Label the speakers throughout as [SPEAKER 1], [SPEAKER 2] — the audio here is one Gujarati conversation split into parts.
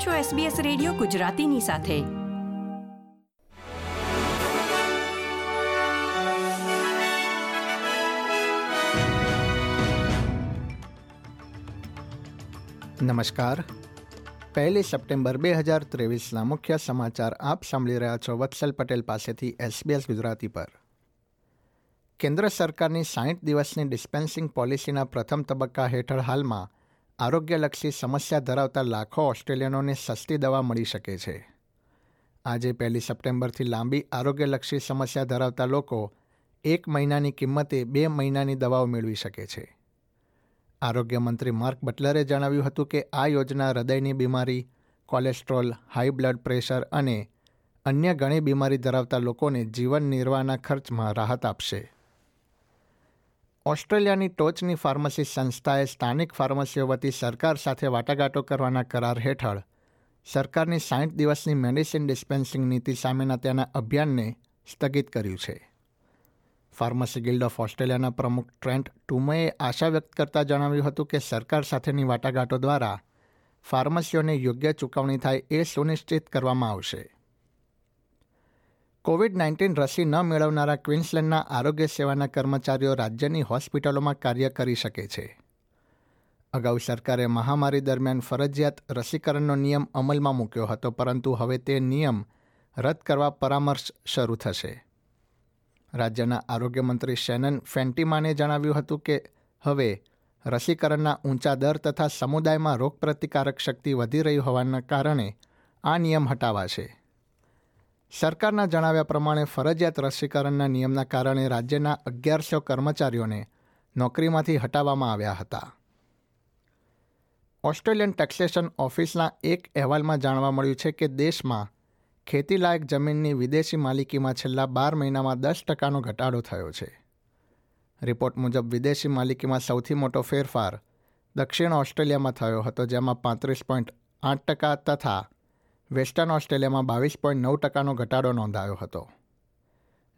[SPEAKER 1] આપ છો SBS રેડિયો ગુજરાતીની સાથે.
[SPEAKER 2] નમસ્કાર. પહેલી સપ્ટેમ્બર બે હજાર ત્રેવીસના મુખ્ય સમાચાર આપ સાંભળી રહ્યા છો વત્સલ પટેલ પાસેથી એસબીએસ ગુજરાતી પર. કેન્દ્ર સરકારની સાહીઠ દિવસની ડિસ્પેન્સિંગ પોલિસીના પ્રથમ તબક્કા હેઠળ હાલમાં આરોગ્યલક્ષી સમસ્યા ધરાવતા લાખો ઓસ્ટ્રેલિયનોને સસ્તી દવા મળી શકે છે. આજે પહેલી સપ્ટેમ્બરથી લાંબી આરોગ્યલક્ષી સમસ્યા ધરાવતા લોકો એક મહિનાની કિંમતે બે મહિનાની દવાઓ મેળવી શકે છે. આરોગ્ય મંત્રી માર્ક બટલરે જણાવ્યું હતું કે આ યોજના હૃદયની બીમારી, કોલેસ્ટ્રોલ, હાઈ બ્લડ પ્રેશર અને અન્ય ઘણી બીમારી ધરાવતા લોકોને જીવન નિર્વાહના ખર્ચમાં રાહત આપશે. ઓસ્ટ્રેલિયાની ટોચની ફાર્મસી સંસ્થાએ સ્થાનિક ફાર્મસીઓ વતી સરકાર સાથે વાટાઘાટો કરવાના કરાર હેઠળ સરકારની સાઠ દિવસની મેડિસિન ડિસ્પેન્સિંગ નીતિ સામેના તેના અભિયાનને સ્થગિત કર્યું છે. ફાર્મસી ગિલ્ડ ઓફ ઓસ્ટ્રેલિયાના પ્રમુખ ટ્રેન્ટ ટુમએ આશા વ્યક્ત કરતા જણાવ્યું હતું કે સરકાર સાથેની વાટાઘાટો દ્વારા ફાર્મસીઓને યોગ્ય ચૂકવણી થાય એ સુનિશ્ચિત કરવામાં આવશે. કોવિડ નાઇન્ટીન રસી ન મેળવનારા ક્વિન્સલેન્ડના આરોગ્ય સેવાના કર્મચારીઓ રાજ્યની હોસ્પિટલોમાં કાર્ય કરી શકે છે. અગાઉ સરકારે મહામારી દરમિયાન ફરજિયાત રસીકરણનો નિયમ અમલમાં મૂક્યો હતો, પરંતુ હવે તે નિયમ રદ કરવા પરામર્શ શરૂ થશે. રાજ્યના આરોગ્ય મંત્રી શેનન ફેન્ટીમાને જણાવ્યું હતું કે, હવે રસીકરણના ઊંચા દર તથા સમુદાયમાં રોગપ્રતિકારક શક્તિ વધી રહી હોવાના કારણે આ નિયમ હટાવાશે. સરકારના જણાવ્યા પ્રમાણે ફરજિયાત રસીકરણના નિયમના કારણે રાજ્યના અગિયારસો કર્મચારીઓને નોકરીમાંથી હટાવવામાં આવ્યા હતા. ઓસ્ટ્રેલિયન ટેક્સેશન ઓફિસના એક અહેવાલમાં જાણવા મળ્યું છે કે દેશમાં ખેતીલાયક જમીનની વિદેશી માલિકીમાં છેલ્લા બાર મહિનામાં દસ ટકાનો ઘટાડો થયો છે. રિપોર્ટ મુજબ વિદેશી માલિકીમાં સૌથી મોટો ફેરફાર દક્ષિણ ઓસ્ટ્રેલિયામાં થયો હતો, જેમાં પાંત્રીસ પોઈન્ટ આઠ ટકા તથા વેસ્ટર્ન ઓસ્ટ્રેલિયામાં બાવીસ પોઈન્ટ નવ ટકાનો ઘટાડો નોંધાયો હતો.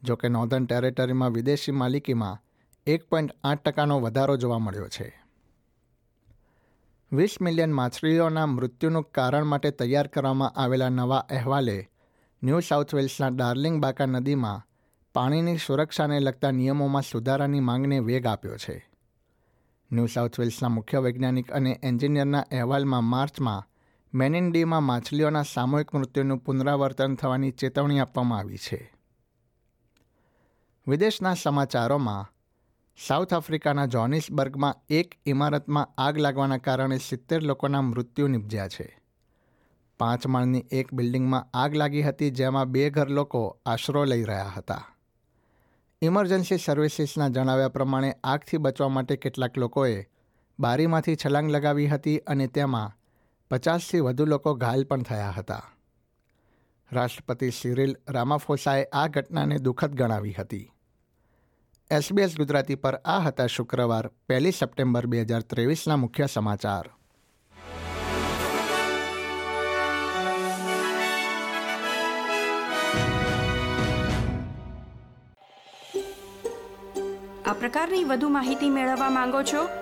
[SPEAKER 2] જોકે નોર્ધન ટેરેટરીમાં વિદેશી માલિકીમાં એક પોઈન્ટ આઠ ટકાનો વધારો જોવા મળ્યો છે. વીસ મિલિયન માછલીઓના મૃત્યુનું કારણ માટે તૈયાર કરવામાં આવેલા નવા અહેવાલે ન્યૂ સાઉથ વેલ્સના ડાર્લિંગ બાકા નદીમાં પાણીની સુરક્ષાને લગતા નિયમોમાં સુધારાની માંગને વેગ આપ્યો છે. ન્યૂ સાઉથ વેલ્સના મુખ્ય વૈજ્ઞાનિક અને એન્જિનિયરના અહેવાલમાં માર્ચમાં મેનિન્ડીમાં માછલીઓના સામૂહિક મૃત્યુનું પુનરાવર્તન થવાની ચેતવણી આપવામાં આવી છે. વિદેશના સમાચારોમાં, સાઉથ આફ્રિકાના જોનિસબર્ગમાં એક ઇમારતમાં આગ લાગવાના કારણે સિત્તેર લોકોના મૃત્યુ નિપજ્યા છે. પાંચ માળની એક બિલ્ડિંગમાં આગ લાગી હતી જેમાં બે ઘર લોકો આશરો લઈ રહ્યા હતા. ઇમરજન્સી સર્વિસીસના જણાવ્યા પ્રમાણે આગથી બચવા માટે કેટલાક લોકોએ બારીમાંથી છલાંગ લગાવી હતી અને તેમાં પચાસથી વધુ લોકો ઘાયલ પણ થયા હતા. રાષ્ટ્રપતિ સિરિલ રામાફોસાએ આ ઘટનાને દુઃખદ ગણાવી હતી. એસબીએસ ગુજરાતી પર આ હતા શુક્રવાર, પહેલી સપ્ટેમ્બર બે હજાર ત્રેવીસના મુખ્ય સમાચાર.
[SPEAKER 1] આ પ્રકારની વધુ માહિતી મેળવવા માંગો છો